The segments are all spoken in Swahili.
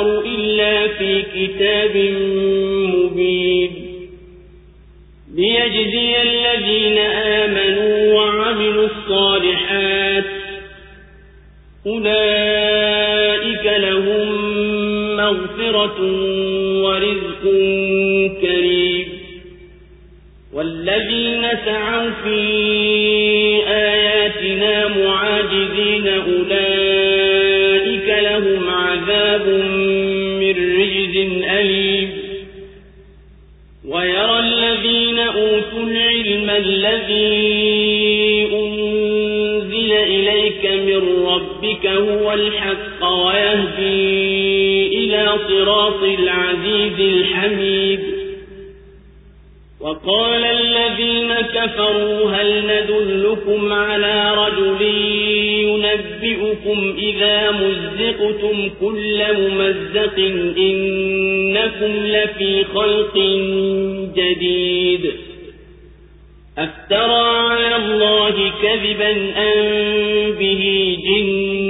أكبر إلا في كتاب مبين ليجزي الذين آمنوا وعملوا الصالحات أولئك لهم مغفرة ورزق كريم والذين سعوا في آياتنا معاجزين أولئك ويرى الذين أوتوا العلم الذي أنزل إليك من ربك هو الحق ويهدي إلى صراط العزيز الحميد. وقال الذين كفروا هل ندلكم على رجل ينبئكم إذا مزقتم كل ممزق إنكم لفي خلق جديد أفترى على الله كذبا أن به جنة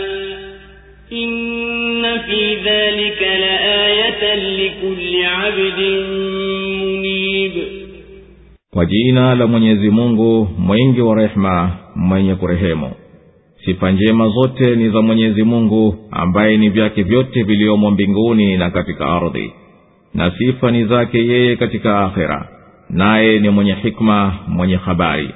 إن في ذلك لآية لكل عبد منيب kwa jina la mwenyezi mungu mwingi wa rehema mwenye kurehemu sifa njema zote ni za mwenyezi mungu ambaye ni vyake vyote viliomo mbinguni na katika ardhi na sifa ni zake yeye katika akhera naye ni mwenye hikma mwenye habari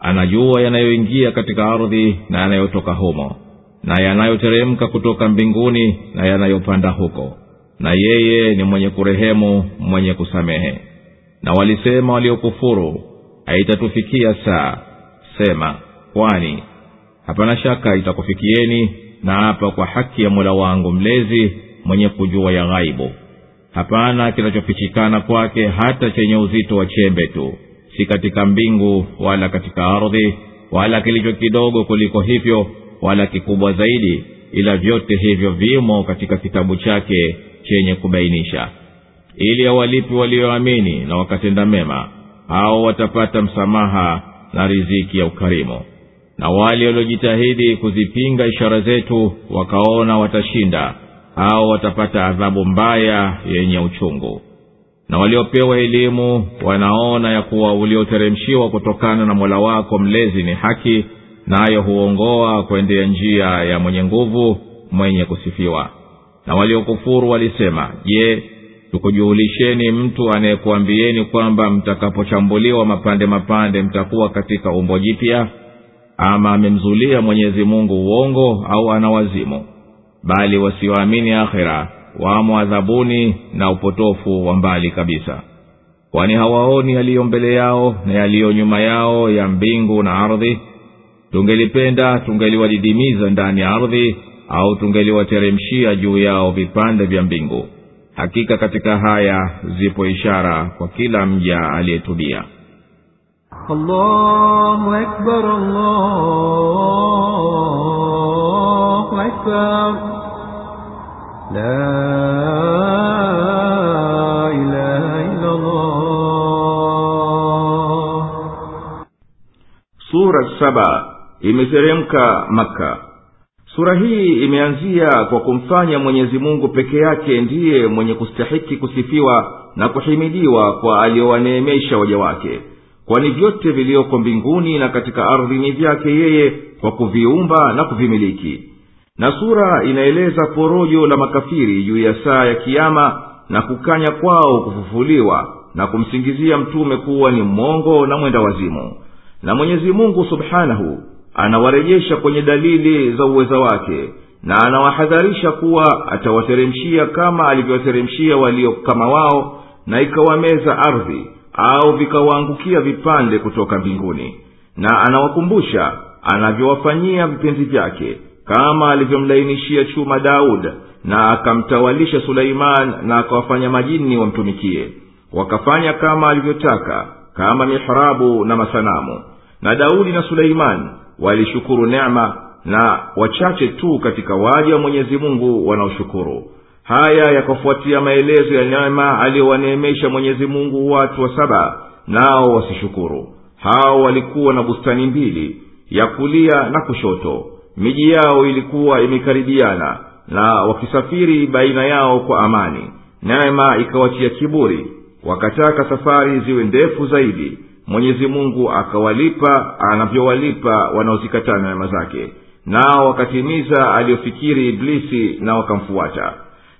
anajua yanayoingia katika ardhi na yanayotoka humo na yanayoteremka kutoka mbinguni na yanayopanda huko. Na yeye ni mwenye kurehemu mwenye kusamehe. Na walisema waliokufuru haitatufikia saa. Sema kwani hapana shaka itakufikieni na hapa kwa haki ya mola wangu mlezi mwenye kujua ya ghaibu. Hapana kinachofichikana kwake hata chenye uzito wa chembe tu si katika mbingu wala katika ardhi wala kilicho kidogo kuliko hivyo wala kikubwa zaidi ila vyote hivyo vimo katika kitabu chake chenye kubainisha. Ili awalipi walioamini na wakatenda mema hao watapata msamaha na riziki ya ukarimu. Na wale waliojitahidi kuzipinga ishara zetu wakaona watashinda hao watapata adhabu mbaya yenye uchungu. Na waliopewa elimu wanaona ya kuwa ulioteremshiwa kutokana na mola wako mlezi ni haki nayo huongoa kwendea njia ya mwenye nguvu mwenye kusifiwa. Na waliokufuru walisema je tukujulisheni mtu anayekuambieni kwamba mtakapochambuliwa mapande mapande mtakuwa katika umbo jipya? Ama amemzulia mwenyezi mungu uongo au ana wazimu? Bali wasioamini akhira wamo adhabuni na upotofu wa mbali kabisa. Kwani hawaoni yaliyo mbele yao na yaliyo nyuma yao ya mbingu na ardhi tungelipenda tungeliwadidimiza ndani ya ardhi au tungeliwateremshia juu yao vipande vya mbingu. Hakika katika haya zipo ishara kwa kila mja aliyetubia. Sura saba imeteremka maka sura hii imeanzia kwa kumfanya mwenyezi mungu peke yake ndiye mwenye kustahiki kusifiwa na kuhimidiwa kwa aliyowaneemesha waja wake. Kwani vyote viliyoko mbinguni na katika ardhi ni vyake yeye kwa kuviumba na kuvimiliki. Na sura inaeleza porojo la makafiri juu ya saa ya kiama na kukanya kwao kufufuliwa na kumsingizia mtume kuwa ni mmongo na mwenda wazimu. Na mwenyezi mungu subhanahu anawarejesha kwenye dalili za uweza wake na anawahadharisha kuwa atawateremshia kama alivyowateremshia walio kama wao na ikawameza ardhi au vikawaangukia vipande kutoka mbinguni. Na anawakumbusha anavyowafanyia vipenzi vyake kama alivyomlainishia chuma daud na akamtawalisha suleiman na akawafanya majini wamtumikie. Wakafanya kama alivyotaka kama mihrabu na masanamu. Na daudi na suleimani walishukuru nema na wachache tu katika waja wa mwenyezi mungu wanaoshukuru. Haya yakafuatia maelezo ya neema aliyowaneemesha mwenyezi mungu watu wa saba nao wasishukuru. Hao walikuwa na bustani mbili ya kulia na kushoto. Miji yao ilikuwa imekaribiana na wakisafiri baina yao kwa amani. Neema ikawatia kiburi wakataka safari ziwe ndefu zaidi mwenyezi mungu akawalipa anavyowalipa wanaozikataa neema zake nao wakatimiza aliyofikiri iblisi na wakamfuata.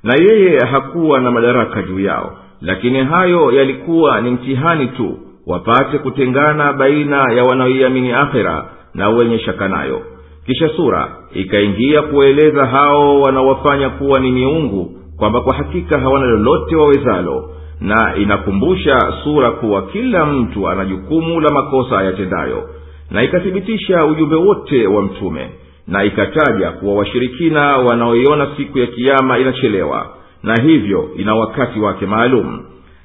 Na yeye hakuwa na madaraka juu yao lakini hayo yalikuwa ni mtihani tu wapate kutengana baina ya wanaoiamini akhera na wenye shaka nayo. Kisha sura ikaingia kuwaeleza hao wanaowafanya kuwa ni miungu kwamba kwa hakika hawana lolote wawezalo na inakumbusha sura kuwa kila mtu ana jukumu la makosa ayatendayo na ikathibitisha ujumbe wote wa mtume na ikataja kuwa washirikina wanaoiona siku ya kiama inachelewa na hivyo ina wakati wake maalum.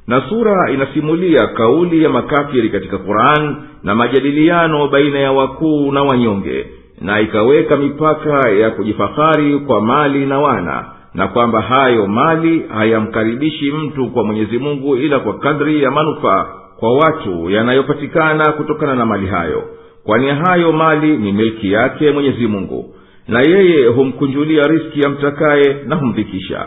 Na sura inasimulia kauli ya makafiri katika quran na majadiliano baina ya wakuu na wanyonge na ikaweka mipaka ya kujifahari kwa mali na wana na kwamba hayo mali hayamkaribishi mtu kwa mwenyezi mungu ila kwa kadri ya manufaa kwa watu yanayopatikana kutokana na mali hayo. Kwani hayo mali ni milki yake mwenyezi mungu na yeye humkunjulia riski ya mtakaye na humdhikisha.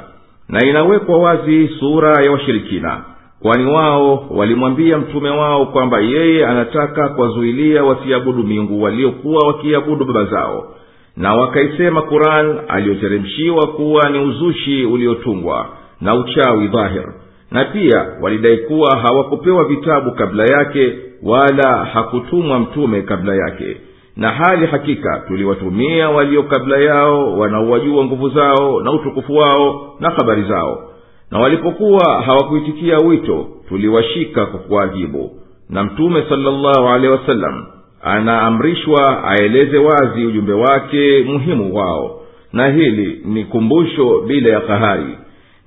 Na inawekwa wazi sura ya washirikina kwani wao walimwambia mtume wao kwamba yeye anataka kuwazuilia wasiabudu miungu waliokuwa wakiabudu baba zao na wakaisema quran aliyoteremshiwa kuwa ni uzushi uliotungwa na uchawi dhahir. Na pia walidai kuwa hawakupewa vitabu kabla yake wala hakutumwa mtume kabla yake. Na hali hakika tuliwatumia walio kabla yao wanaowajua nguvu zao na utukufu wao na habari zao. Na walipokuwa hawakuitikia wito tuliwashika kwa kuwaadhibu na mtume salllahu alehi wasallam anaamrishwa aeleze wazi ujumbe wake muhimu wao. Na hili ni kumbusho bila ya kahari.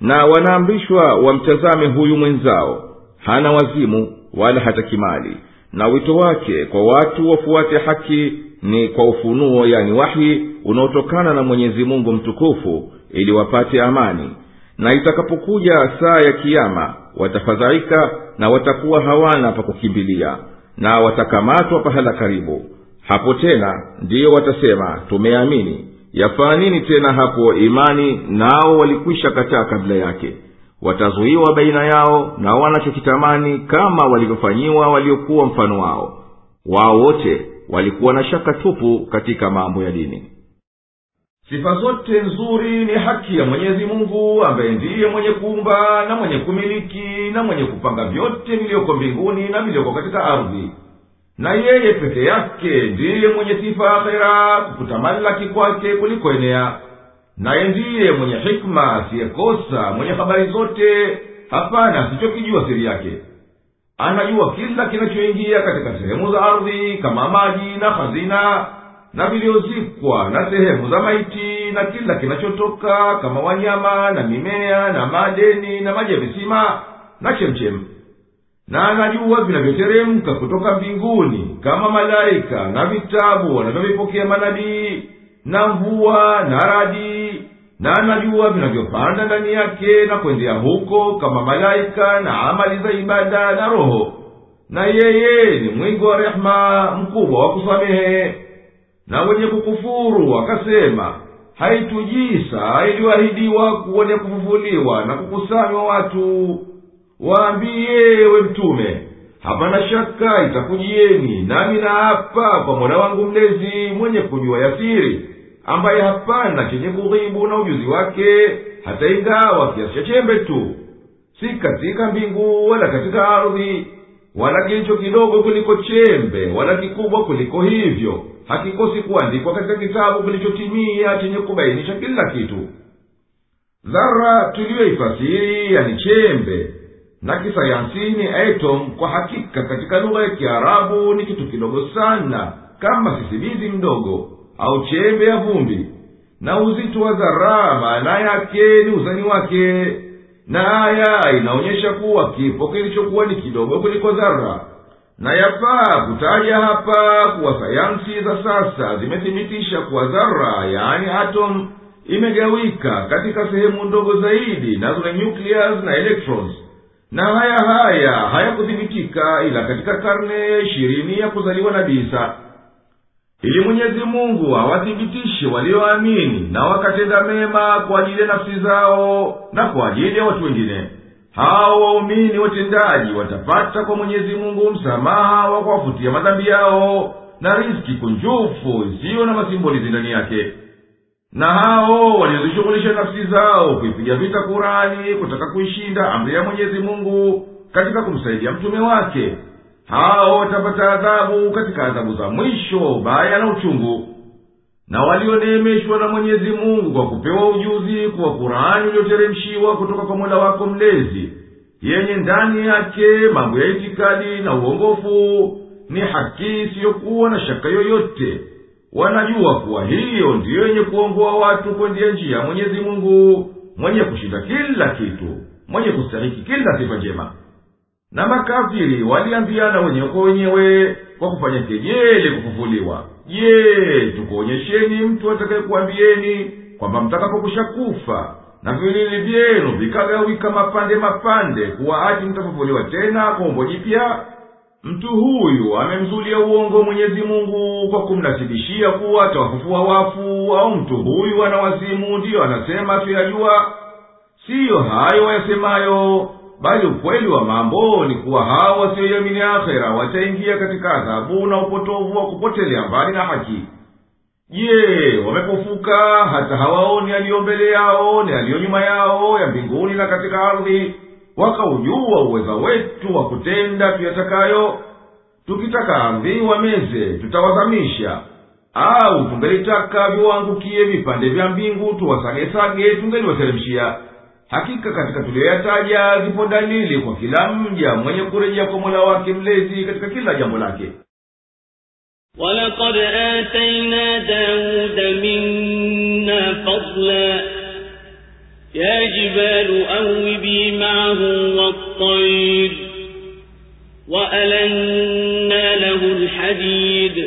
Na wanaamrishwa wamtazame huyu mwenzao. Hana wazimu wala hata kimali. Na wito wake kwa watu wafuate haki ni kwa ufunuo yani wahi unaotokana na mwenyezi mungu mtukufu ili wapate amani. Na itakapokuja saa ya kiama watafadhaika na watakuwa hawana pa kukimbilia na watakamatwa pahala karibu. Hapo tena ndiyo watasema tumeamini. Yafaa nini tena hapo? Imani nao walikwisha kataa kabla yake. Watazuiwa baina yao na wanachokitamani kama walivyofanyiwa waliokuwa mfano wao. Wao wote walikuwa na shaka tupu katika mambo ya dini sifa zote nzuri ni haki ya mwenyezi mungu ambaye ndiye mwenye kuumba na mwenye kumiliki na mwenye kupanga vyote viliyoko mbinguni na viliyoko katika ardhi. Na yeye peke yake ndiye mwenye sifa akhera kutamalaki kwake kulikoenea naye ndiye mwenye hikma asiyekosa mwenye habari zote hapana asichokijua siri yake. Anajua kila kinachoingia katika sehemu za ardhi kama maji na hazina na viliozikwa na sehemu za maiti na kila kinachotoka kama wanyama na mimea na madeni na maji ya visima na chemchemu na anajua vinavyoteremka kutoka mbinguni kama malaika na vitabu wanavyovipokea manabii na mvua na radi. Na anajua vinavyopanda ndani yake na kwendea huko kama malaika na amali za ibada na roho. Na yeye ni mwingi wa rehema mkubwa wa kusamehe na wenye kukufuru wakasema haitujii saa iliyoahidiwa kuwenye kufufuliwa na kukusanywa watu. Waambiye we mtume hapana shaka itakujieni nami naapa kwa mola wangu mlezi mwenye kujua yasiri ambaye hapana chenye kughibu na ujuzi wake hata ingawa kiasi cha chembe tu si katika mbingu wala katika ardhi wala kilicho kidogo kuliko chembe wala kikubwa kuliko hivyo. Hakikosi kuandikwa katika kitabu kilichotimia chenye kubainisha kila kitu. Dhara tuliyoifasiri yani chembe na kisayansi ni atom kwa hakika katika lugha ya kiarabu ni kitu kidogo sana kama sisimizi mdogo au chembe ya vumbi. Na uzito wa dhara maana yake ni uzani wake na aya inaonyesha kuwa kipo kilichokuwa ni kidogo kuliko dhara na yafaa kutaja hapa kuwa sayansi za sasa zimethibitisha kuwa dhara yaani atom imegawika katika sehemu ndogo zaidi nazo ni nucleus na electrons. Na haya haya hayakuthibitika ila katika karne ya ishirini ya kuzaliwa nabii isa ili mwenyezi mungu awathibitishe walioamini na wakatenda mema kwa ajili ya nafsi zao na kwa ajili ya watu wengine. Hao waumini watendaji watapata kwa mwenyezi mungu msamaha wa kuwafutia madhambi yao na riski kunjufu isiyo na masimbolizi ndani yake. Na hao waliozishughulisha nafsi zao kuipiga vita kurani kutaka kuishinda amri ya mwenyezi mungu katika kumsaidia mtume wake hao watapata adhabu katika adhabu za mwisho ubaya na uchungu na walioneemeshwa na mwenyezi mungu kwa kupewa ujuzi kuwa kurani ulioteremshiwa kutoka kwa mola wako mlezi. Yenye ndani yake mambo ya itikadi na uongofu ni haki isiyokuwa na shaka yoyote. Wanajua kuwa hiyo ndiyo yenye kuongoa watu kwendea njia ya mwenyezi mungu mwenye kushinda kila kitu mwenye kustahiki kila sifa njema na makafiri waliambiana wenyewe kwa wenyewe kwa kufanya kejeli kufufuliwa. Je tukuonyesheni mtu atakayekuambieni kwamba mtakapokusha kufa na vilili vyenu vikagawika mapande mapande kuwa ati mtafufuliwa tena kwa umbo jipya mtu huyu amemzulia uongo mwenyezi mungu kwa kumnasibishia kuwa atawafufua wafu au mtu huyu ana wazimu ndiyo anasema tuyajua. Siyo hayo wayasemayo bali ukweli wa mambo ni kuwa hao wasioiamini akhera wataingia katika adhabu na upotovu wa kupotelea mbali na haki. Je wamepofuka hata hawaoni yaliyo mbele yao na yaliyo nyuma yao ya mbinguni na katika ardhi wakaujua uweza wetu wa kutenda tuyatakayo? Tukitaka ardhi wameze tutawazamisha. Au tungelitaka viwaangukie vipande vya mbingu tuwasagesage tungeliwateremshia hakika katika tuliyoyataja zipo dalili kwa kila mja mwenye kurejea kwa mola wake mlezi katika kila jambo lake ولقد آتينا داود منا فضلا يا جبال أوبي معه والطير وألنا له الحديد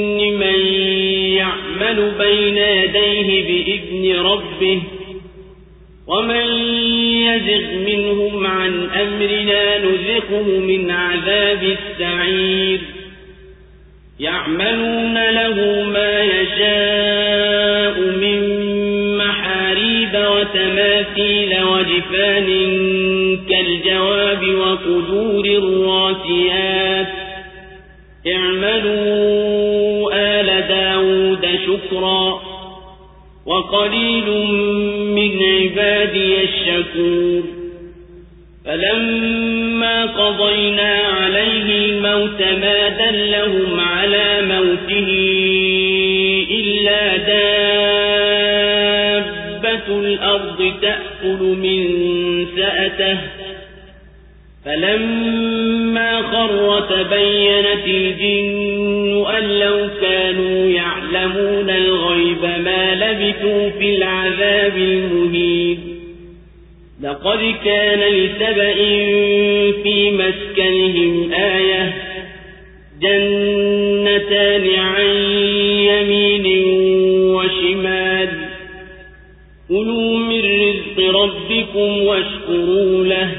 يعمل بين يديه بإذن ربه ومن يزغ منهم عن أمرنا نزقه من عذاب السعير يعملون له ما يشاء من محاريب وتماثيل وجفان كالجواب وقدور الراسيات داود شكرا وقليل من عبادي الشكور فلما قضينا عليه الموت ما دلهم على موته إلا دابة الأرض تأكل من سأته فلما خر تبينت الجن أن لو كانوا يعلمون الغيب ما لبثوا في العذاب المهين. لقد كان لسبأ في مسكنهم آية جنتان عن يمين وشمال. كلوا من رزق ربكم واشكروا له.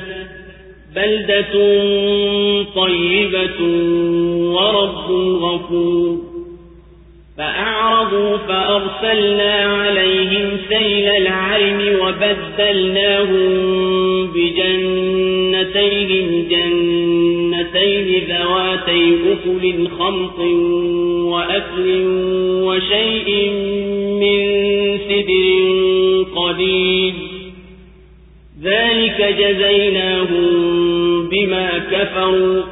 بلدة طيبة ورب غفور. فأعرضوا فأرسلنا عليهم سيل العلم وبدلناهم بجنتيهم جنتين ذواتي أكل خمط وأكل وشيء من سدر قليل ذلك جزيناهم بما كفروا.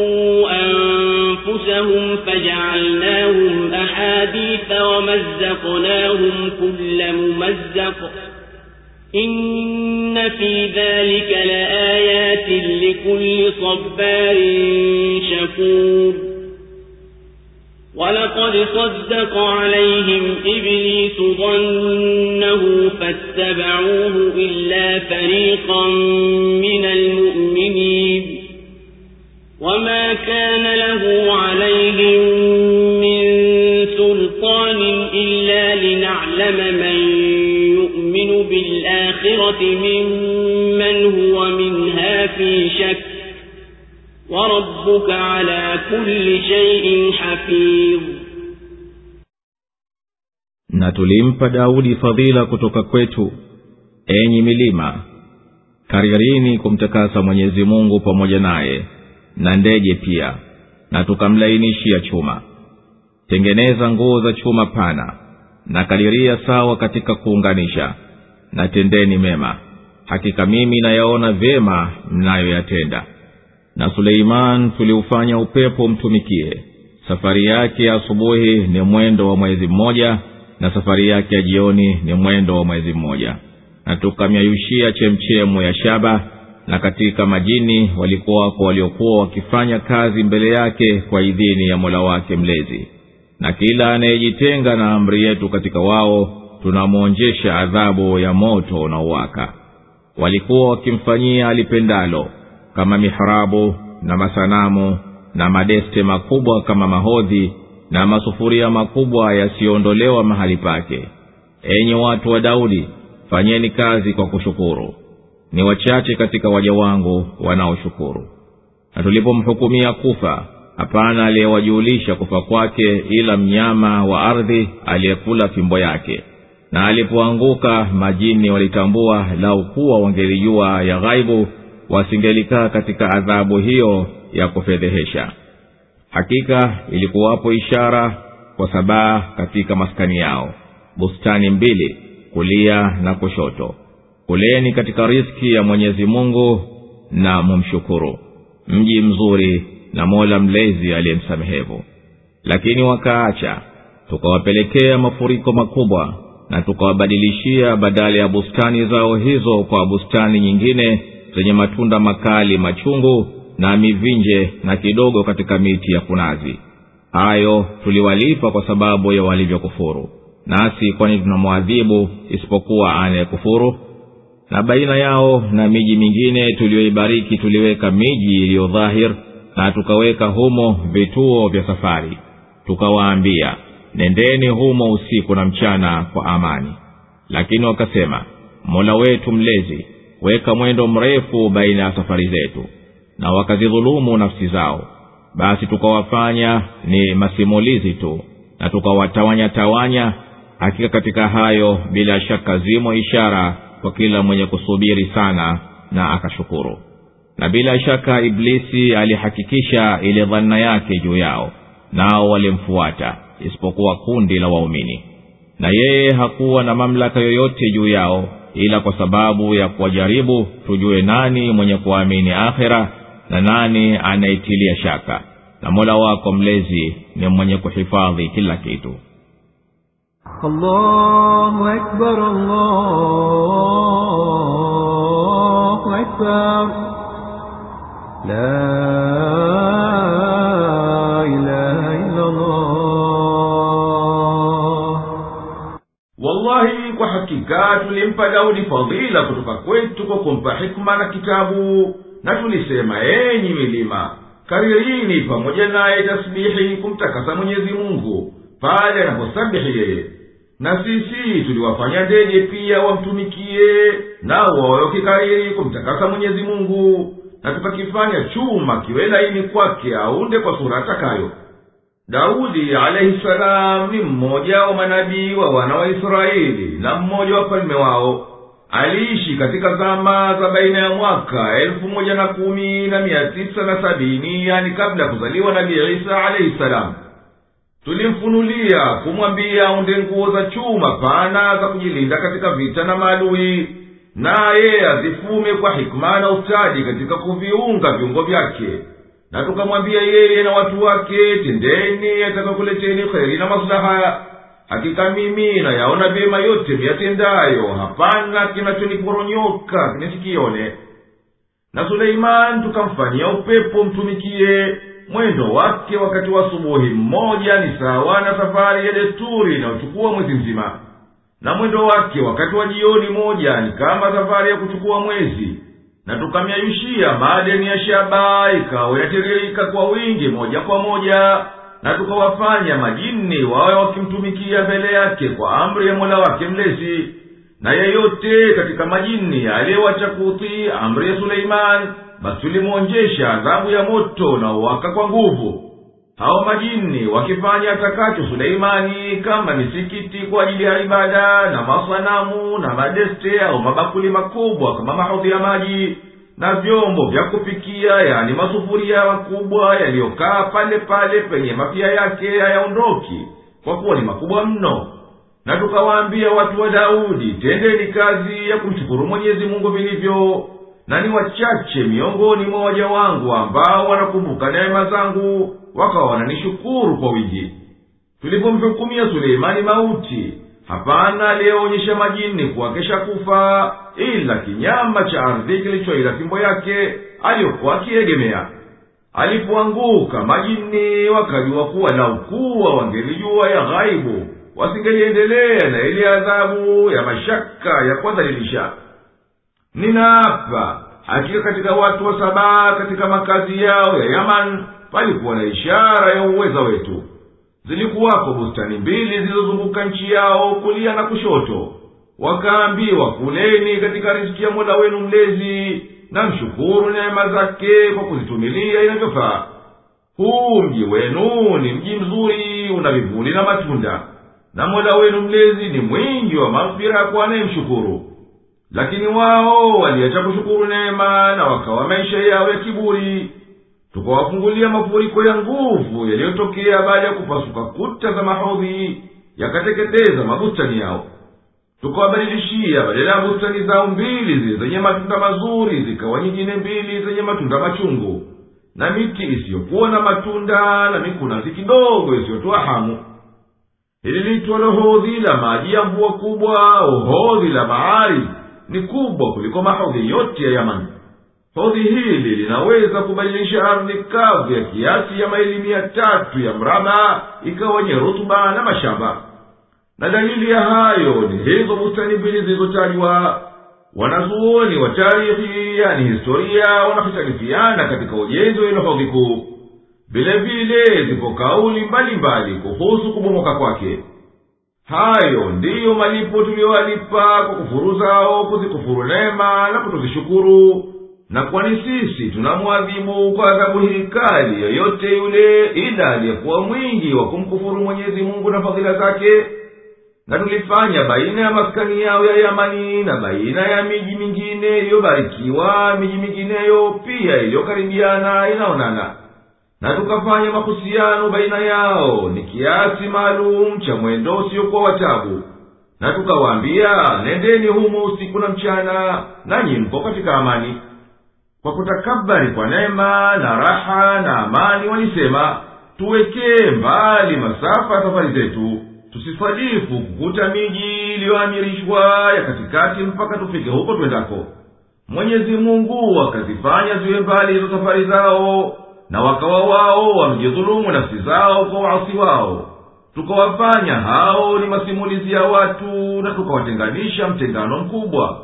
أنفسهم فجعلناهم أحاديث ومزقناهم كل ممزق. إن في ذلك لآيات لكل صبار شكور. ولقد صدق عليهم إبليس ظنه فاتبعوه إلا فريقا من المؤمنين. وما كان له عليهم من سلطان إلا لنعلم من يؤمن بالآخرة ممن هو منها في شك وربك على كل شيء حفيظ na tulimpa daudi fadhila kutoka kwetu enyi milima karirini kumtakasa mwenyezi mungu pamoja naye na ndege pia na tukamlainishia chuma. Tengeneza nguo za chuma pana na kadiria sawa katika kuunganisha na tendeni mema. Hakika mimi nayaona vyema mnayoyatenda. Na suleiman tuliufanya upepo umtumikie. Safari yake ya asubuhi ni mwendo wa mwezi mmoja na safari yake ya jioni ni mwendo wa mwezi mmoja. Na tukamyayushia chemchemu ya shaba na katika majini walikuwako waliokuwa wakifanya kazi mbele yake kwa idhini ya mola wake mlezi. Na kila anayejitenga na amri yetu katika wao tunamwonjesha adhabu ya moto unaowaka. Walikuwa wakimfanyia alipendalo kama mihrabu na masanamu na madeste makubwa kama mahodhi na masufuria makubwa yasiyoondolewa mahali pake. Enyi watu wa daudi fanyeni kazi kwa kushukuru ni wachache katika waja wangu wanaoshukuru. Na tulipomhukumia kufa hapana aliyewajulisha kufa kwake ila mnyama wa ardhi aliyekula fimbo yake. Na alipoanguka majini walitambua lau kuwa wangelijua ya ghaibu wasingelikaa katika adhabu hiyo ya kufedhehesha. Hakika ilikuwapo ishara kwa sabaa katika maskani yao bustani mbili kulia na kushoto kuleni katika riski ya mwenyezi mungu na mumshukuru. Mji mzuri na mola mlezi aliyemsamehevu. Lakini wakaacha tukawapelekea mafuriko makubwa na tukawabadilishia badala ya bustani zao hizo kwa bustani nyingine zenye matunda makali machungu na mivinje na kidogo katika miti ya kunazi. Hayo tuliwalipa kwa sababu ya walivyokufuru. Nasi kwani tunamwadhibu isipokuwa anayekufuru na baina yao na miji mingine tuliyoibariki tuliweka miji iliyo dhahir na tukaweka humo vituo vya safari. Tukawaambia nendeni humo usiku na mchana kwa amani. Lakini wakasema mola wetu mlezi weka mwendo mrefu baina ya safari zetu. Na wakazidhulumu nafsi zao. Basi tukawafanya ni masimulizi tu na tukawatawanya tawanya. Hakika katika hayo bila shaka zimo ishara kwa kila mwenye kusubiri sana na akashukuru. Na bila shaka iblisi alihakikisha ile dhanna yake juu yao nao walimfuata isipokuwa kundi la waumini. Na yeye hakuwa na mamlaka yoyote juu yao ila kwa sababu ya kuwajaribu tujue nani mwenye kuamini akhira na nani anaitilia shaka. Na mola wako mlezi ni mwenye kuhifadhi kila kitu الله أكبر الله أكبر لا إله إلا الله wallahi kwa hakika tulimpa daudi fadhila kutoka kwetu kwa kumpa hikma na kitabu na tulisema enyi milima karirini pamoja naye tasbihi kumtakasa mwenyezi mungu pale anaposabihi yeye na sisi tuliwafanya ndege pia wamtumikie nao wawe kumtakasa mwenyezi mungu. Na tukakifanya chuma kiwe laini kwake aunde kwa sura atakayo. Daudi alaihi salam ni mmoja wa manabii wa wana wa israeli na mmoja wa falme wao. Aliishi katika zama za baina ya mwaka elfu moja na kumi na mia tisa na sabini yani kabla ya kuzaliwa nabii isa alaihi salam tulimfunulia kumwambia aunde nguo za chuma pana za kujilinda katika vita na maadui naye azifume kwa hikma na ustadi katika kuviunga viungo vyake. Na tukamwambia yeye na watu wake tendeni atakakuleteni kheri na maslaha. Hakika mimi nayaona vyema yote miyatendayo hapana kinachoniporonyoka nisikione na suleimani tukamfanyia upepo mtumikie mwendo wake wakati wa asubuhi mmoja ni sawa na safari ya desturi inayochukua mwezi mzima. Na mwendo wake wakati wa jioni moja ni kama safari ya kuchukua mwezi. Na tukamyayushia madeni ya shaba ikawa inatiririka kwa wingi moja kwa moja. Na tukawafanya majini wawe wakimtumikia mbele yake kwa amri ya mola wake mlezi. Na yeyote katika majini aliyewacha kutii amri ya suleimani basi tulimwonjesha adhabu ya moto na uwaka kwa nguvu. Hao majini wakifanya atakacho suleimani kama misikiti kwa ajili ya ibada na masanamu na madeste au mabakuli makubwa kama mahodhi ya maji na vyombo vya kupikia yani masufuria makubwa yaliyokaa pale pale penye mapia yake hayaondoki kwa kuwa ni makubwa mno. Na tukawaambia watu wa daudi tendeni kazi ya kumshukuru mwenyezi mungu vilivyo na ni wachache miongoni mwa waja wangu ambao wanakumbuka neema zangu wakawa wananishukuru kwa wingi. Tulipomhukumia suleimani mauti hapana aliyeonyesha majini kuwakesha kufa ila kinyama cha ardhi kilichoila fimbo yake aliyokuwa akiegemea. Alipoanguka majini wakajua kuwa na ukuwa wangelijua ya ghaibu wasingeliendelea na ile adhabu ya mashaka ya kwadhalilisha ninaapa hakika katika watu wa sabaa katika makazi yao ya yaman palikuwa na ishara ya uweza wetu. Zilikuwako bustani mbili zilizozunguka nchi yao kulia na kushoto. Wakaambiwa kuleni katika riziki ya mola wenu mlezi na mshukuru neema zake kwa kuzitumilia inavyofaa. Huu mji wenu ni mji mzuri una vivuli na matunda. Na mola wenu mlezi ni mwingi wa maghfira kwa anayemshukuru lakini wao waliacha kushukuru neema na wakawa maisha yao ya kiburi. Tukawafungulia mafuriko ya nguvu yaliyotokea baada ya kupasuka kuta za mahodhi yakateketeza mabustani yao. Tukawabadilishia badala ya bustani zao mbili zile zenye matunda mazuri zikawa nyingine mbili zenye matunda machungu. Na miti isiyokuwa na matunda na mikunazi kidogo isiyotoa hamu. Hili litwa hodhi la maji ya mvua kubwa uhodhi la bahari ni kubwa kuliko mahodhi yote ya yamani hodhi hili linaweza kubadilisha ardhi kavu ya kiasi ya maili mia tatu ya mraba ikawa nye rutuba na mashamba. Na dalili ya hayo ni hizo bustani mbili zilizotajwa. Wanazuoni wa tarihi yani historia wanahitalifiana katika ujenzi wa ile hodhi kuu. Vile vile zipo kauli mbalimbali kuhusu kubomoka kwake hayo ndiyo malipo tuliyowalipa kwa kufuru zao kuzikufuru neema na kutozishukuru. Na kwani sisi tunamwadhibu kwa adhabu hii yoyote yule ila aliyekuwa mwingi wa kumkufuru mwenyezi mungu na fadhila zake. Na tulifanya baina ya maskani yao ya yamani na baina ya miji mingine iliyobarikiwa miji mingineyo pia iliyokaribiana inaonana na tukafanya mahusiano baina yao ni kiasi maalum cha mwendo usiokuwa watabu na tukawaambia nendeni humo usiku na mchana nanyi mko katika amani. Kwa kutakabari kwa neema na raha na amani walisema tuwekee mbali masafa ya safari zetu tusisadifu kukuta miji iliyoamirishwa ya katikati mpaka tufike huko twendako. Mwenyezi mungu akazifanya ziwe mbali hizo safari zao na wakawa wao wamejidhulumu nafsi zao kwa waasi wao. Tukawafanya hao ni masimulizi ya watu na tukawatenganisha mtengano mkubwa.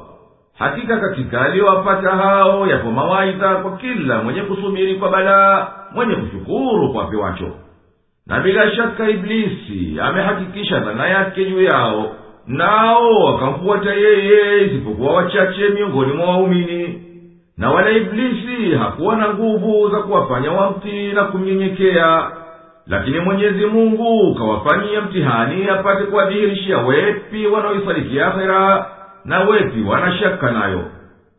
Hakika katika aliyowapata hao yapo mawaidha kwa kila mwenye kusubiri kwa balaa mwenye kushukuru kwa pewacho na bila shaka iblisi amehakikisha dhana yake juu yao nao wakamfuata yeye isipokuwa wachache miongoni mwa waumini na wala iblisi hakuwa na nguvu za kuwafanya wamtii na kumnyenyekea lakini mwenyezi mungu kawafanyia mtihani apate kuwadhihirishia wepi wanaoisadiki akhera na wepi wanashaka nayo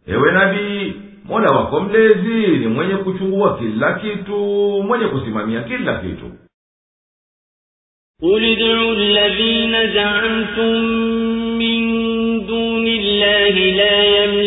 ewe nabii mola wako mlezi ni mwenye kuchungua kila kitu mwenye kusimamia kila kitu قل ادعوا الذين زعمتم من دون الله لا يملكون مثقال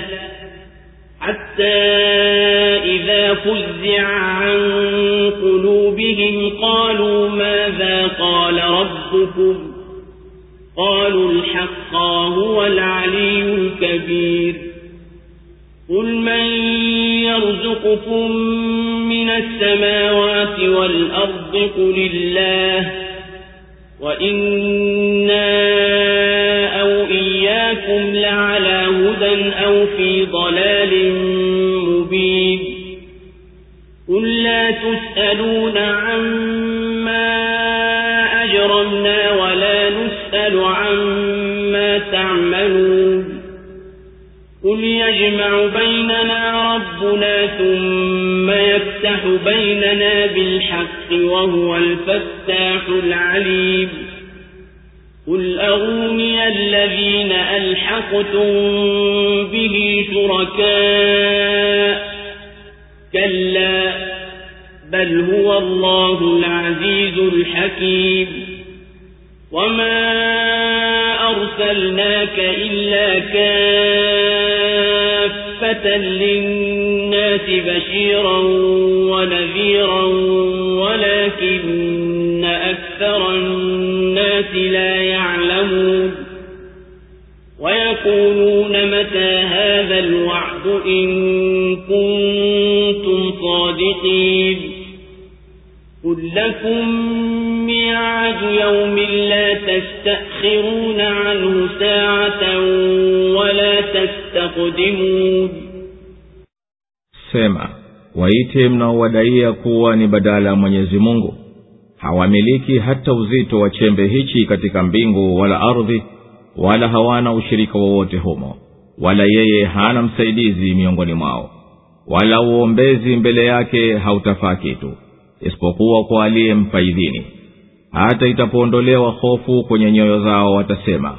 إذا فزع عن قلوبهم قالوا ماذا قال ربكم قالوا الحق هو العلي الكبير قل من يرزقكم من السماوات والأرض قل الله وإنا أو إياكم لعلى هدى أو في ضلال لا تسألون عما أجرمنا ولا نسأل عما تعملون. قل يجمع بيننا ربنا ثم يفتح بيننا بالحق وهو الفتاح العليم. قل أروني الذين ألحقتم به شركاء. كلا بل هو الله العزيز الحكيم وما أرسلناك إلا كافة للناس بشيرا ونذيرا ولكن أكثر الناس لا يعلمون ويقولون متى هذا الوعد إن كنتم صادقين قل لكم ميعاد يوم لا تستأخرون عنه ساعة ولا تستقدمون sema waite mnaowadaia kuwa ni badala ya mwenyezi mungu hawamiliki hata uzito wa chembe hichi katika mbingu wala ardhi wala hawana ushirika wowote humo wala yeye hana msaidizi miongoni mwao wala uombezi mbele yake hautafaa kitu isipokuwa kwa aliyempa idhini. Hata itapoondolewa hofu kwenye nyoyo zao watasema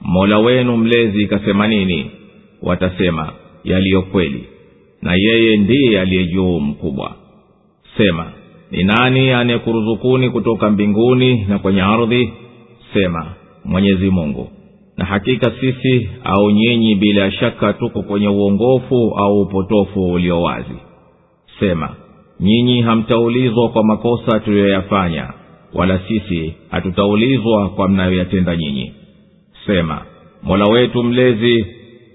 mola wenu mlezi ikasema nini? Watasema yaliyo kweli na yeye ndiye aliye juu mkubwa. Sema ni nani anayekuruzukuni kutoka mbinguni na kwenye ardhi? Sema mwenyezi mungu. Na hakika sisi au nyinyi bila shaka tuko kwenye uongofu au upotofu ulio wazi. Sema nyinyi hamtaulizwa kwa makosa tuliyoyafanya wala sisi hatutaulizwa kwa mnayoyatenda nyinyi. Sema mola wetu mlezi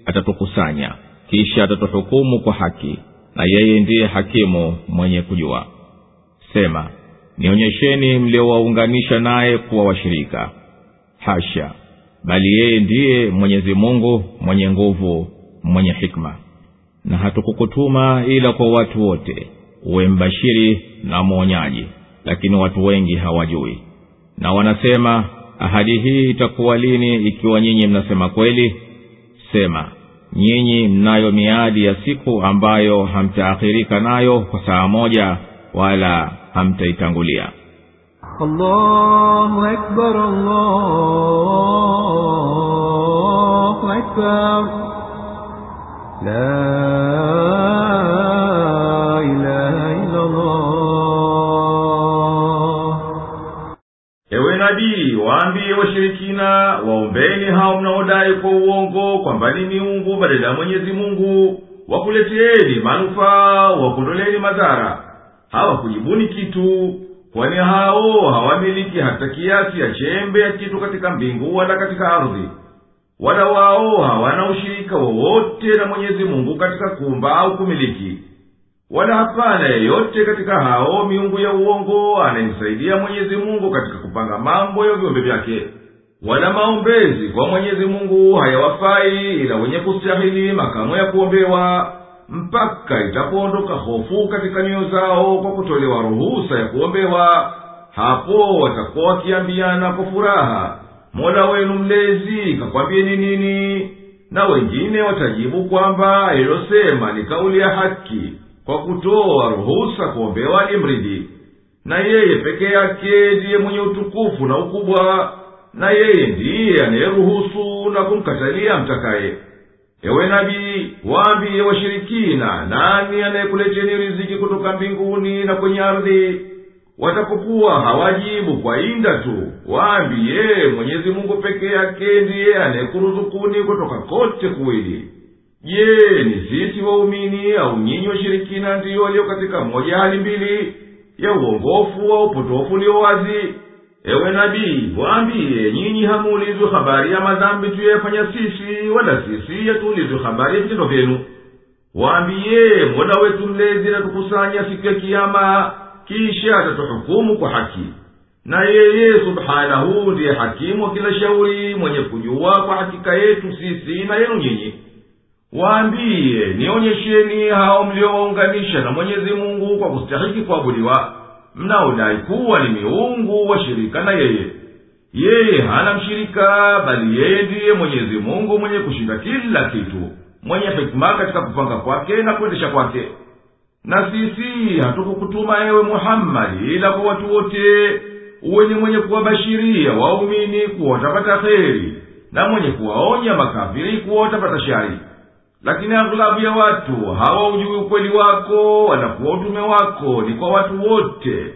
atatukusanya kisha atatuhukumu kwa haki na yeye ndiye hakimu mwenye kujua. Sema nionyesheni mliowaunganisha naye kuwa washirika. Hasha bali yeye ndiye mwenyezi mungu mwenye nguvu mwenye hikma. Na hatukukutuma ila kwa watu wote uwe mbashiri na mwonyaji lakini watu wengi hawajui. Na wanasema ahadi hii itakuwa lini ikiwa nyinyi mnasema kweli? Sema nyinyi mnayo miadi ya siku ambayo hamtaakhirika nayo kwa saa moja wala hamtaitangulia. La waambie washirikina waombeni hao mnaodai kwa uongo kwamba ni miungu badala ya mwenyezi mungu. Wakuleteeni manufaa wakondoleni madhara. Hawakujibuni kitu kwani hao hawamiliki hata kiasi ya chembe ya kitu katika mbingu wala katika ardhi. Wala wao hawana ushirika wowote na mwenyezi mungu katika kumba au kumiliki wala hapana yeyote katika hao miungu ya uongo anayemsaidia mwenyezi mungu katika kupanga mambo ya viumbe vyake. Wala maombezi kwa mwenyezi mungu hayawafai ila wenye kustahili makamo ya kuombewa mpaka itapoondoka hofu katika nyoyo zao kwa kutolewa ruhusa ya kuombewa hapo watakuwa wakiambiana kwa furaha mola wenu mlezi kakwambieni nini? Na wengine watajibu kwamba ilosema ni kauli ya haki kwa kutoa ruhusa kuombewa imridi na yeye peke yake ndiye mwenye utukufu na ukubwa na yeye ndiye anayeruhusu na kumkatalia mtakaye. Ewe nabii waambiye washirikina nani anayekuleteni riziki kutoka mbinguni na kwenye ardhi? Watapokuwa hawajibu kwa inda tu waambiye mwenyezi mungu peke yake ndiye anayekuruzukuni kutoka kote kuwili je ni sisi waumini au nyinyi washirikina ndiyo walio katika moja hali mbili ya uongofu wa upotofu ulio wazi? Ewe nabii waambiye nyinyi hamuulizwi habari ya madhambi tuyafanya sisi wala sisi yatuulizwi habari ya vitendo vyenu. Waambiye mola wetu mlezi natukusanya siku ya kiama kisha atatuhukumu kwa haki. Na yeye subhanahu ndiye hakimu wa kila shauri mwenye kujua kwa hakika yetu sisi na yenu nyinyi waambiye nionyesheni hao mliowaunganisha na mwenyezi mungu kwa kustahiki kuabudiwa. Mnaodai kuwa ni miungu washirika na yeye. Yeye hana mshirika bali yeye ndiye mwenyezi mungu mwenye kushinda kila kitu mwenye hikima katika kupanga kwake na kuendesha kwake. Na sisi hatukukutuma ewe muhammadi ila kwa watu wote uwe ni mwenye kuwabashiria waumini kuwa watapata kheri na mwenye kuwaonya makafiri kuwa watapata shari lakini aghlabu ya watu hawaujui ukweli wako wala kuwa utume wako ni kwa watu wote.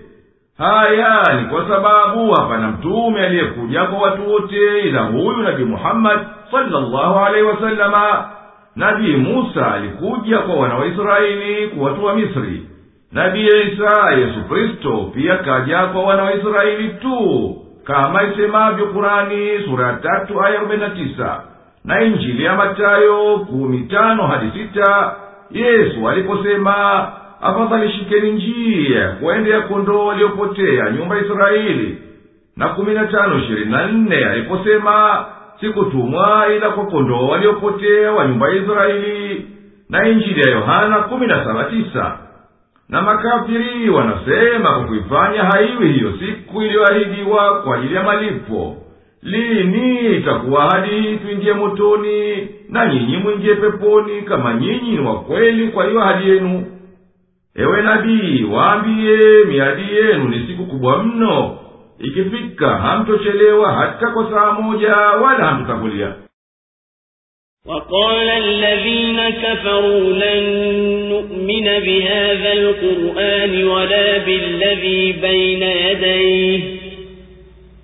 Haya ni kwa sababu hapana mtume aliyekuja kwa watu wote ila huyu nabii muhammadi salllahu alaihi wasalama nabii musa alikuja kwa wana wa israeli kuwatoa misri. Nabii isa yesu kristo pia kaja kwa wana wa israeli tu kama isemavyo kurani sura ya tatu aya arobaini na tisa na injili ya matayo kumi tano hadi sita yesu aliposema afadhali shikeni njia kuendea kondoo waliopotea nyumba israeli. Na kumi na tano ishirini na nne aliposema sikutumwa ila kwa kondoo waliopotea wa nyumba ya israeli. Na injili ya yohana kumi na saba tisa. Na makafiri wanasema kwa kuifanya haiwi hiyo siku iliyoahidiwa kwa ajili ya malipo lini itakuwa hadi hii tuingie motoni na nyinyi mwingie peponi kama nyinyi ni wakweli kwa hiyo ahadi yenu ewe nabii waambiye miadi yenu ni siku kubwa mno ikifika hamtochelewa hata kwa saa moja wala hamtotangulia وقال الذين كفروا لن نؤمن بهذا القرآن ولا بالذي بين يديه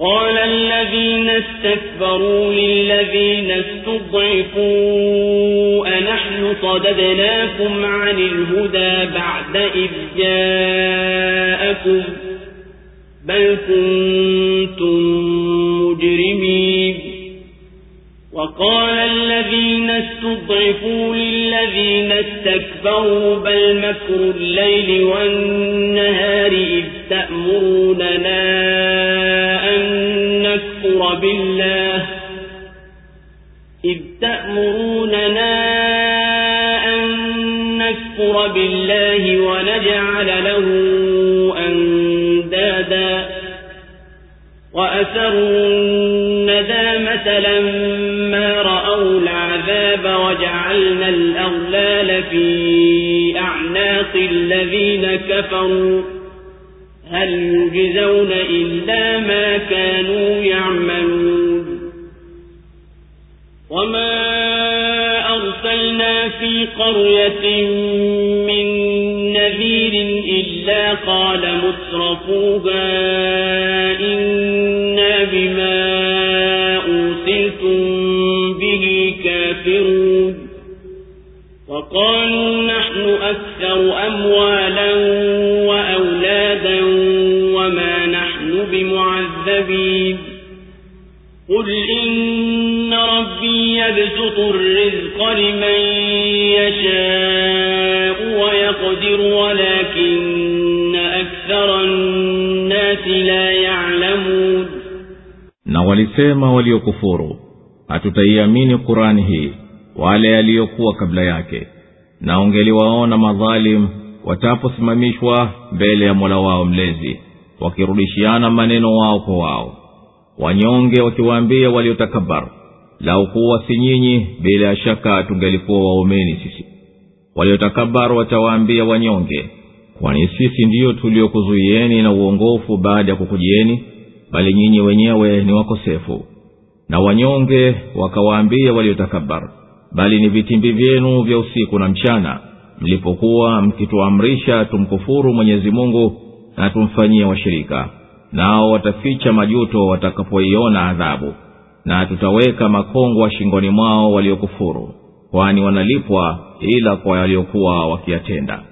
قال الذين استكبروا للذين استضعفوا أنحن صددناكم عن الهدى بعد إذ جاءكم بل كنتم مجرمين. وقال الذين استضعفوا للذين استكبروا بل مكر الليل والنهار إذ تأمروننا نكفر بالله إذ تأمروننا أن نكفر بالله ونجعل له أندادا وأسروا الندامة لما رأوا العذاب وجعلنا الأغلال في أعناق الذين كفروا هل يجزون إلا ما كانوا يعملون وما أرسلنا في قرية من نذير إلا قال مترفوها إنا بما أرسلتم به كافرون وقالوا نحن أكثر أموالا وأولادا بمعذبين قل إن ربي يبسط الرزق لمن يشاء ويقدر ولكن أكثر الناس لا يعلمون na walisema waliokufuru hatutaiamini kurani hii wale yaliyokuwa kabla yake na ungeliwaona madhalim wataposimamishwa mbele ya mola wao mlezi wakirudishiana maneno wao kwa wao. Wanyonge wakiwaambia waliotakabar lau kuwa si nyinyi bila ya shaka tungelikuwa waumeni sisi. Waliotakabaru watawaambia wanyonge kwani sisi ndiyo tuliokuzuieni na uongofu baada ya kukujieni bali nyinyi wenyewe ni wakosefu. Na wanyonge wakawaambia waliotakabar bali ni vitimbi vyenu vya usiku na mchana. Mlipokuwa mkituamrisha tumkufuru mwenyezi mungu na tumfanyie washirika. Nao wataficha majuto watakapoiona adhabu na tutaweka makongwa shingoni mwao waliokufuru kwani wanalipwa ila kwa waliokuwa wakiyatenda.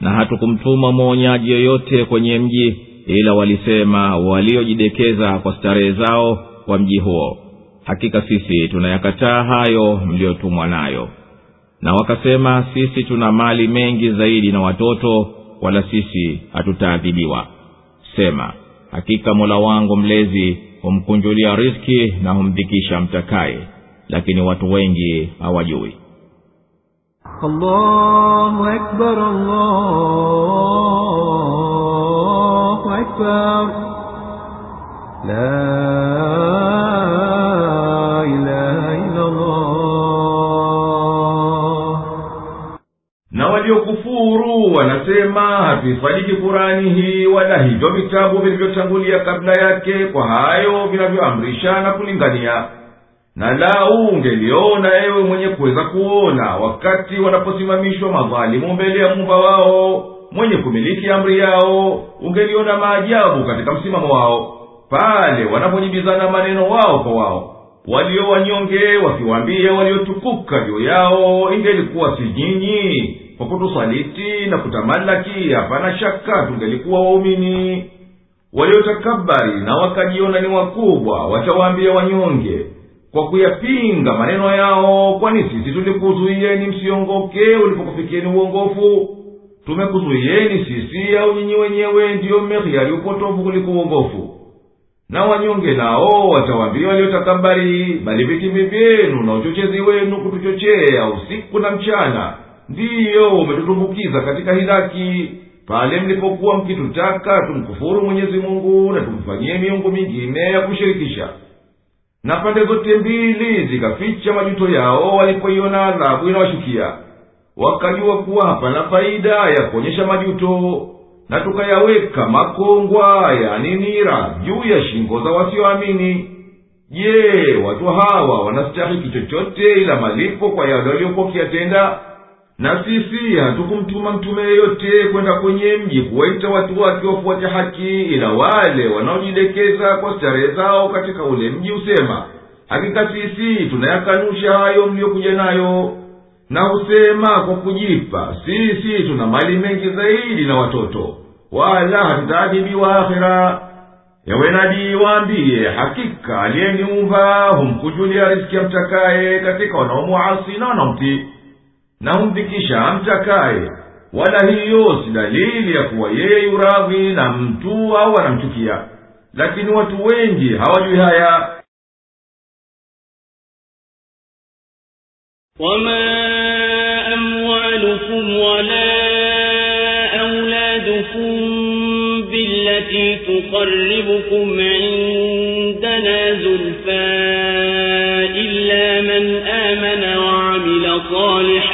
Na hatukumtuma mwonyaji yoyote kwenye mji ila walisema waliojidekeza kwa starehe zao kwa mji huo. Hakika sisi tunayakataa hayo mliyotumwa nayo. Na wakasema sisi tuna mali mengi zaidi na watoto wala sisi hatutaadhibiwa. Sema hakika mola wangu mlezi humkunjulia riski na humdhikisha mtakaye lakini watu wengi hawajui. La waliokufuru wanasema kurani hii wala hivyo vitabu vilivyotangulia kabla yake kwa hayo vinavyoamrisha na kulingania. Na lau ungeliona ewe mwenye kuweza kuona wakati wanaposimamishwa madhalimu mbele ya mumba wao mwenye kumiliki amri yao ungeliona maajabu katika msimamo wao pale wanapojibizana maneno wao kwa wao. Walio wanyonge wakiwaambia waliotukuka juu yao ingelikuwa si nyinyi kwa kutusaliti na kutamalaki hapana shaka tungelikuwa waumini. Waliotakabari na wakajiona ni wakubwa watawaambia wanyonge kwa kuyapinga maneno yao kwani sisi tulikuzuiyeni msiongoke ulipokufikieni uongofu. Tumekuzuiyeni sisi au nyinyi wenyewe ndiyo mmehiari upotofu kuliko uongofu. Na wanyonge nao watawaambia waliotakabari bali vitimbi vyenu na uchochezi wenu kutuchochea usiku na mchana ndiyo umetutumbukiza katika hilaki pale mlipokuwa mkitutaka tumkufuru mwenyezi mungu na tumfanyie miungu mingine ya kushirikisha. Na pande zote mbili zikaficha majuto yao walipoiona adhabu inawashukia. Wakajua kuwa hapana faida ya kuonyesha majuto na tukayaweka makongwa yani nira juu ya shingo za wasioamini. Je watu hawa wanastahiki chochote ila malipo kwa yale waliokuwa wakiyatenda na sisi hatukumtuma mtume yeyote kwenda kwenye mji kuwaita watu wake wafuate haki ila wale wanaojidekeza kwa starehe zao katika ule mji husema hakika sisi tunayakanusha hayo mliyokuja nayo. Na husema kwa kujipa sisi tuna mali mengi zaidi na watoto wala hatutaadhibiwa akhira. Yawe nabii waambiye hakika aliyeniumba humkujulia riziki amtakaye katika wanaomuasi na wanaomtii na humdhikisha amtakaye wala hiyo si dalili ya kuwa yeye yuradhi na mtu au anamchukia lakini watu wengi hawajui haya وما أموالكم ولا أولادكم بالتي تقربكم عندنا زلفى إلا من آمن وعمل صالحا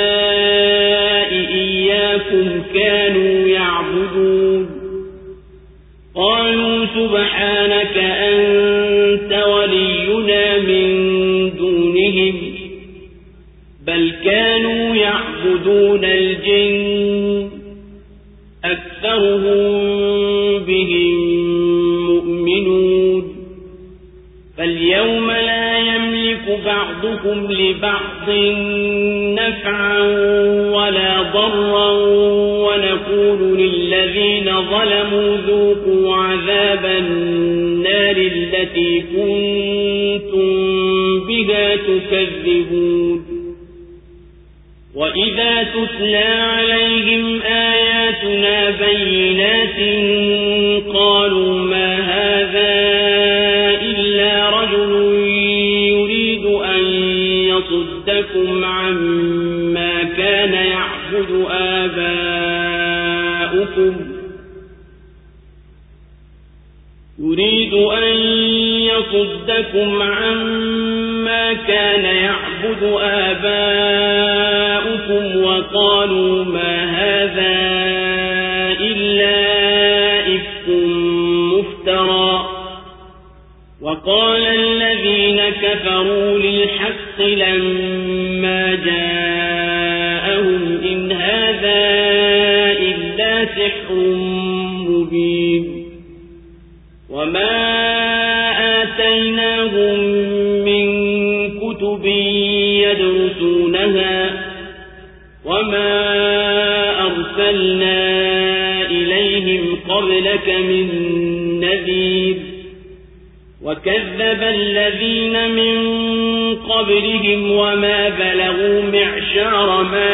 أهؤلاء إياكم كانوا يعبدون قالوا سبحانك أنت ولينا من دونهم بل كانوا يعبدون الجن أكثرهم بعضكم لبعض نفعا ولا ضرا ونقول للذين ظلموا ذوقوا عذاب النار التي كنتم بها تكذبون. وإذا تتلى عليهم آياتنا بينات قالوا ما هذا يصدكم عما كان يعبد آباؤكم يريد أن يصدكم عما كان يعبد آباؤكم وقالوا ما هذا إلا إفك مفترى وقال الذين كفروا للحق لما جاءهم إن هذا إلا سحر مبين وما آتيناهم من كتب يدرسونها وما أرسلنا إليهم قبلك من نذير وكذب الذين من قبلهم وما بلغوا معشار ما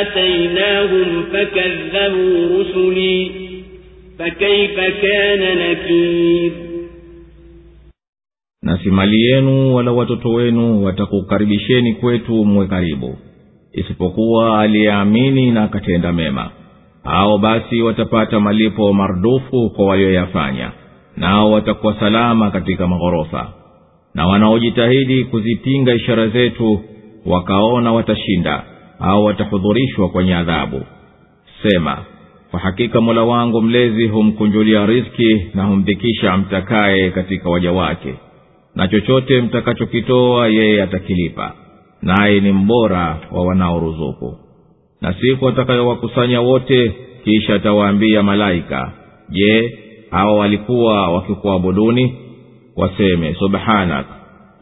آتيناهم فكذبوا رسلي فكيف كان نكير na si mali yenu wala watoto wenu watakukaribisheni kwetu mwe karibu isipokuwa aliyeamini na akatenda mema hao basi watapata malipo mardufu kwa walioyafanya nao watakuwa salama katika maghorofa na wanaojitahidi kuzipinga ishara zetu wakaona watashinda au watahudhurishwa kwenye adhabu. Sema kwa hakika mola wangu mlezi humkunjulia riski na humdhikisha amtakaye katika waja wake na chochote mtakachokitoa yeye atakilipa naye ni mbora wa wanaoruzuku. Na siku atakayowakusanya wote kisha atawaambia malaika je hawa walikuwa wakikuabuduni waseme subhanak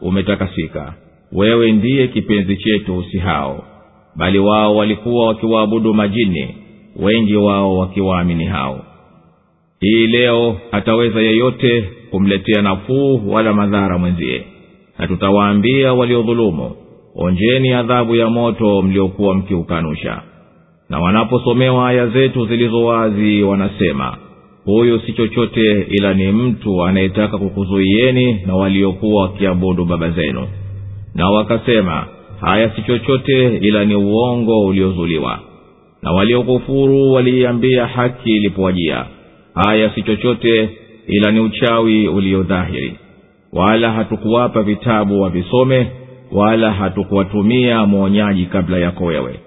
umetakasika. Wewe ndiye kipenzi chetu si hao. Bali wao walikuwa wakiwaabudu majini wengi wao wakiwaamini hao. Hii leo hataweza yeyote kumletea nafuu wala madhara mwenzie. Na tutawaambia waliodhulumu onjeni adhabu ya moto mliokuwa mkiukanusha. Na wanaposomewa aya zetu zilizo wazi wanasema huyu si chochote ila ni mtu anayetaka kukuzuieni na waliokuwa wakiabudu baba zenu. Na wakasema haya si chochote ila ni uongo uliozuliwa. Na waliokufuru waliiambia haki ilipowajia. Haya si chochote ila ni uchawi uliodhahiri. Wala hatukuwapa vitabu wavisome wala hatukuwatumia mwonyaji kabla yako wewe.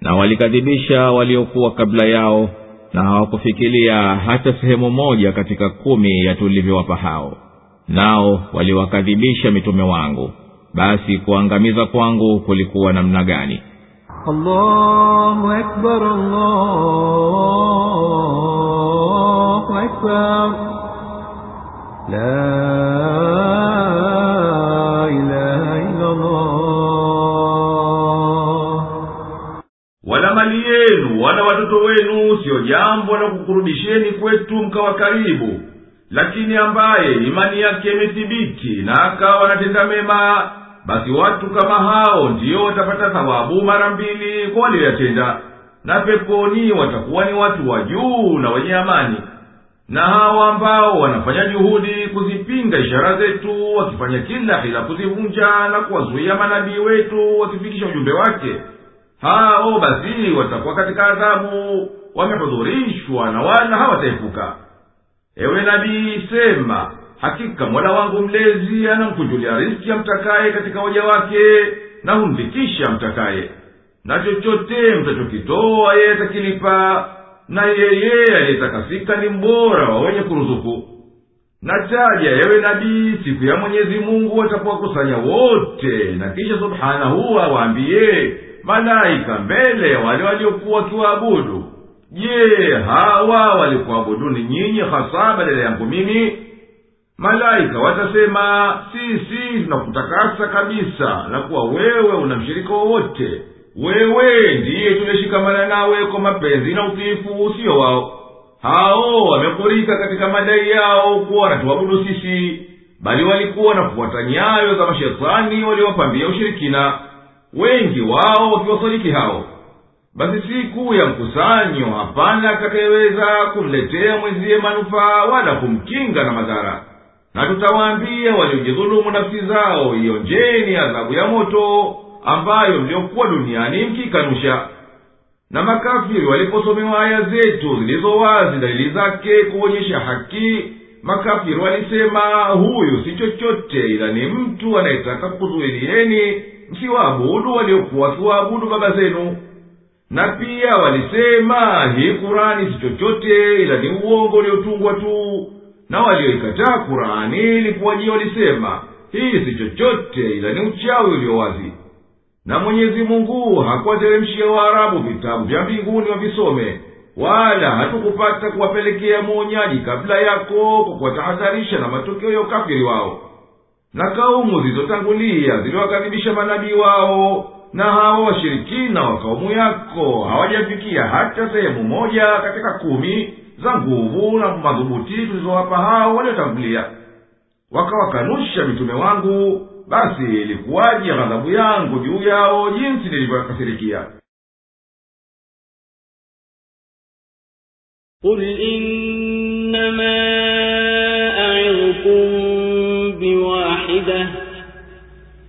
Na walikadhibisha waliokuwa kabla yao na hawakufikiria hata sehemu moja katika kumi ya tulivyowapa hao. Nao waliwakadhibisha mitume wangu. Basi kuangamiza kwangu kulikuwa namna gani? Allahu akbar, allahu akbar. La watoto wenu siyo jambo la kukurudisheni kwetu mkawa karibu. Lakini ambaye imani yake imethibiti na akawa anatenda mema basi watu kama hao ndiyo watapata thawabu mara mbili kwa walioyatenda. Na peponi watakuwa ni watu wa juu na wenye amani. Na hao ambao wanafanya juhudi kuzipinga ishara zetu wakifanya kila hila kuzivunja na kuwazuia manabii wetu wakifikisha ujumbe wake hao basi watakuwa katika adhabu wamehudhurishwa na wala hawataepuka. Ewe nabii sema hakika mola wangu mlezi anamkunjulia riski amtakaye katika waja wake na humdhikisha amtakaye. Na chochote mtachokitoa yeye atakilipa na yeye aliyetakasika ni mbora wa wenye kuruzuku. Nataja ewe nabii siku ya mwenyezi mungu watakuwakusanya wote na kisha subhanahu awaambiye malaika mbele wale waliokuwa wakiwaabudu je hawa walikuabuduni nyinyi hasa badala yangu mimi? Malaika watasema sisi tunakutakasa kabisa na kuwa wewe una mshirika wowote. Wewe ndiye tuliyeshikamana nawe kwa mapenzi na utiifu usio wao. Hao wamekurika katika madai yao kuwa wanatuabudu sisi bali walikuwa wanafuata nyayo za mashetani waliowapambia ushirikina wengi wao wakiwasadiki hao. Basi siku ya mkusanyo hapana atakayeweza kumletea mwenziye manufaa wala kumkinga na madhara. Na tutawaambia waliojidhulumu nafsi zao ionjeni adhabu ya moto ambayo mliokuwa duniani mkikanusha na makafiri waliposomewa aya zetu zilizo wazi dalili zake kuonyesha haki makafiri walisema huyu si chochote ila ni mtu anayetaka kukuzuilieni msiwaabudu waliokuwa wakiwaabudu baba zenu. Na pia walisema hii kurani si chochote ila ni uongo uliotungwa tu. Na walioikataa kurani ilipowajia walisema hii si chochote ila ni uchawi ulio wazi. Na mwenyezi mungu hakuwateremshia waarabu vitabu vya mbinguni wavisome wala hatukupata kuwapelekea mwonyaji kabla yako kwa kuwatahadharisha na matokeo ya ukafiri wao na kaumu zilizotangulia ziliwakadhibisha manabii wao na hawa washirikina wa kaumu yako hawajafikia hata sehemu moja katika kumi za nguvu na madhubuti tulizowapa hao waliotangulia wakawakanusha mitume wangu basi ilikuwaje ghadhabu yangu juu yao jinsi nilivyowakasirikia قل إنما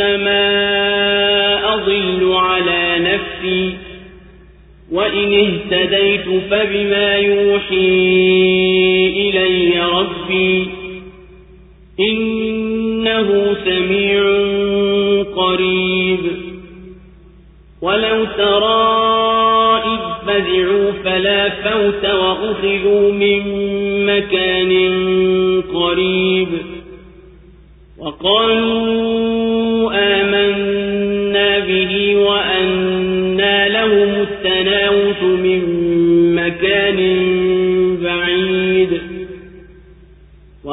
فإنما أضل على نفسي وإن اهتديت فبما يوحي إلي ربي إنه سميع قريب. ولو ترى إذ فزعوا فلا فوت وأخذوا من مكان قريب. وقالوا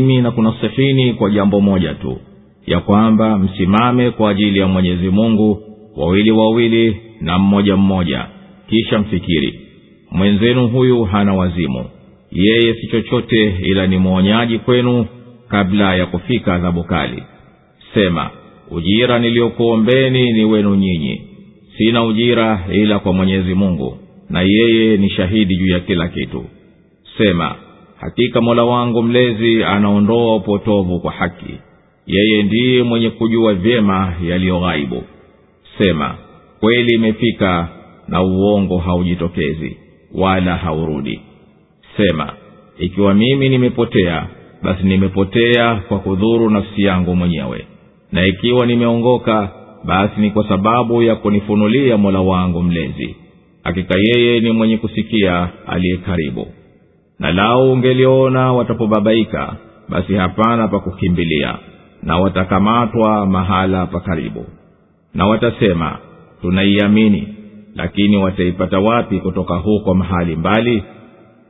mimi nakunasihini kwa jambo moja tu ya kwamba msimame kwa ajili ya mwenyezi mungu wawili wawili na mmoja mmoja. Kisha mfikiri mwenzenu huyu hana wazimu. Yeye si chochote ila ni mwonyaji kwenu kabla ya kufika adhabu kali. Sema ujira niliyokuombeni ni wenu nyinyi. Sina ujira ila kwa mwenyezi mungu na yeye ni shahidi juu ya kila kitu. Sema hakika mola wangu mlezi anaondoa upotovu kwa haki. Yeye ndiye mwenye kujua vyema yaliyo ghaibu. Sema kweli imefika na uongo haujitokezi wala haurudi. Sema ikiwa mimi nimepotea basi nimepotea kwa kudhuru nafsi yangu mwenyewe. Na ikiwa nimeongoka basi ni kwa sababu ya kunifunulia mola wangu mlezi. Hakika yeye ni mwenye kusikia aliye karibu na lau ungeliona watapobabaika basi hapana pa kukimbilia na watakamatwa mahala pa karibu. Na watasema tunaiamini lakini wataipata wapi kutoka huko mahali mbali?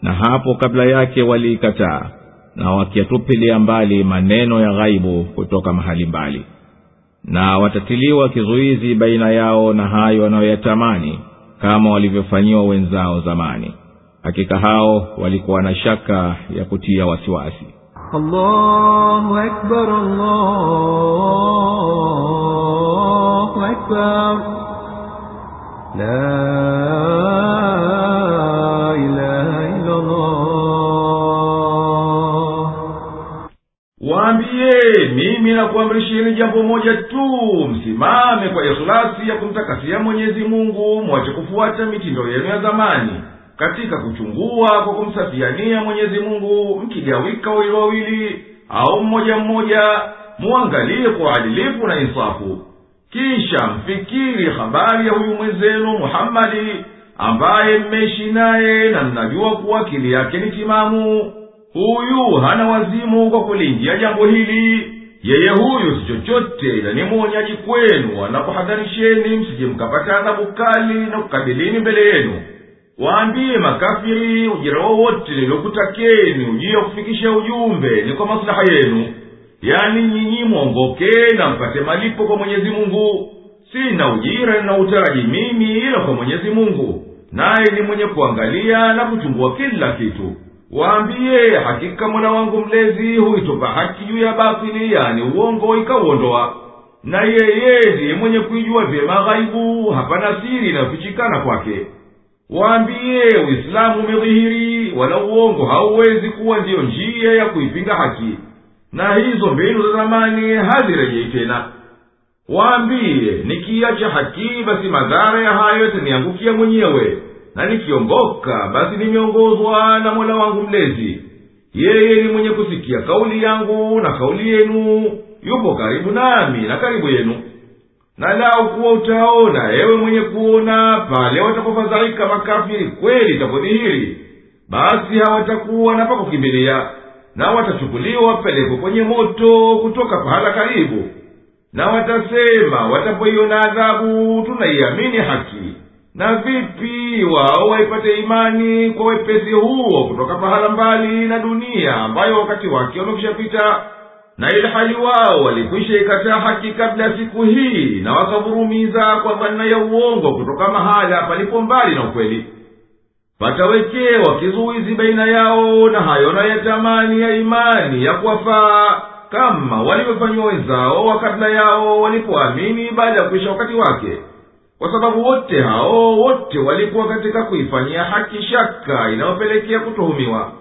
Na hapo kabla yake waliikataa na wakiyatupilia mbali maneno ya ghaibu kutoka mahali mbali. Na watatiliwa kizuizi baina yao na hayo wanayoyatamani kama walivyofanyiwa wenzao zamani hakika hao walikuwa na shaka ya kutia wasiwasi. Allahu mimi nakuamrisheni jambo moja tu. Msimame kwa ikhlasi ya kumtakasia mwenyezi mungu mwache kufuata mitindo yenu ya zamani katika kuchungua kwa kumsafiania mwenyezi mungu mkigawika wawili wawili au mmoja mmoja muangalie kwa uadilifu na insafu. Kisha mfikiri habari ya huyu mwenzenu muhammadi ambaye mmeishi naye na mnajua kuwa akili yake ni timamu. Huyu hana wazimu kwa kulingia jambo hili. Yeye huyu si chochote ila mwonyaji kwenu anakuhadharisheni msije mkapata adhabu kali na kukabilini mbele yenu waambie makafiri ujira wowote niliokutakeni ujia kufikisha ujumbe ni kwa maslaha yenu. Yani nyinyi mwongoke na mpate malipo kwa mwenyezi mungu. Sina ujira utaraji mimi ila kwa mwenyezi mungu. Naye ni mwenye kuangalia na kuchungua kila kitu. Waambiye hakika mola wangu mlezi huitupa haki juu ya batili yani uongo ikauondoa. Na yeye ndiye mwenye kuijua vyema ghaibu hapana siri inayofichikana kwake waambie uislamu umedhihiri wala uongo hauwezi kuwa ndiyo njia ya kuipinga haki. Na hizo mbinu za zamani hazirejei tena. Waambie nikiacha haki basi madhara ya hayo yataniangukia mwenyewe. Na nikiongoka basi nimeongozwa na mola wangu mlezi. Yeye ni mwenye kusikia kauli yangu na kauli yenu yupo karibu nami na karibu yenu na lau kuwa utaona ewe mwenye kuona pale watapofadhaika makafiri kweli itapodhihiri basi hawatakuwa na pakukimbilia na watachukuliwa wapelekwe kwenye moto kutoka pahala karibu. Na watasema watapoiona adhabu tunaiamini haki. Na vipi wao waipate imani kwa wepesi huo kutoka pahala mbali na dunia ambayo wakati wake wamekushapita na ili hali wao walikwisha ikataa haki kabla ya siku hii na wakavurumiza kwa dhanna ya uongo kutoka mahala palipo mbali na ukweli. Patawekewa kizuizi baina yao na hayo nayatamani ya imani ya kuwafaa kama walivyofanyiwa wenzao wa kabla yao walipoamini baada ya kuisha wakati wake. Kwa sababu wote hao wote walikuwa katika kuifanyia haki shaka inayopelekea kutuhumiwa